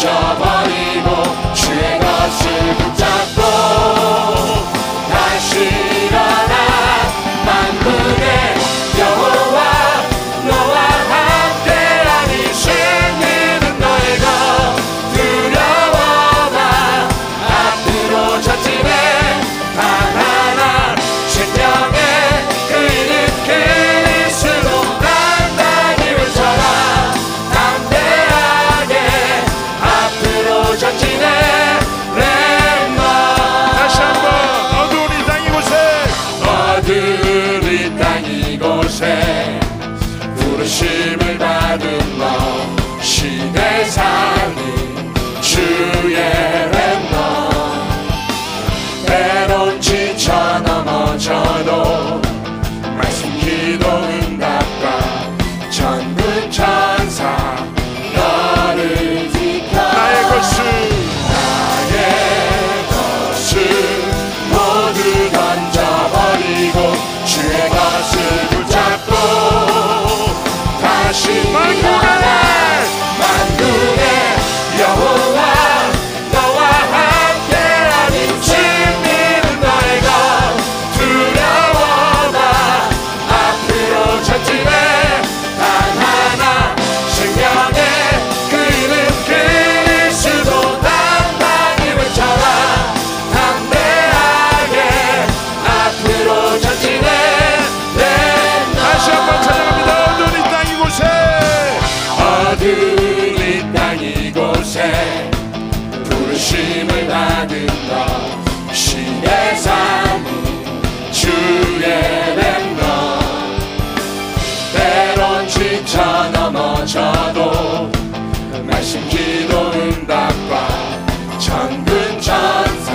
Java. 곳에 부르심을 받은 너 신의 살리 주의 부르심을 받은 것. 신의 삶이 주의 뱀것 때론 지쳐 넘어져도 그 말씀 기도 응답과 천군 천사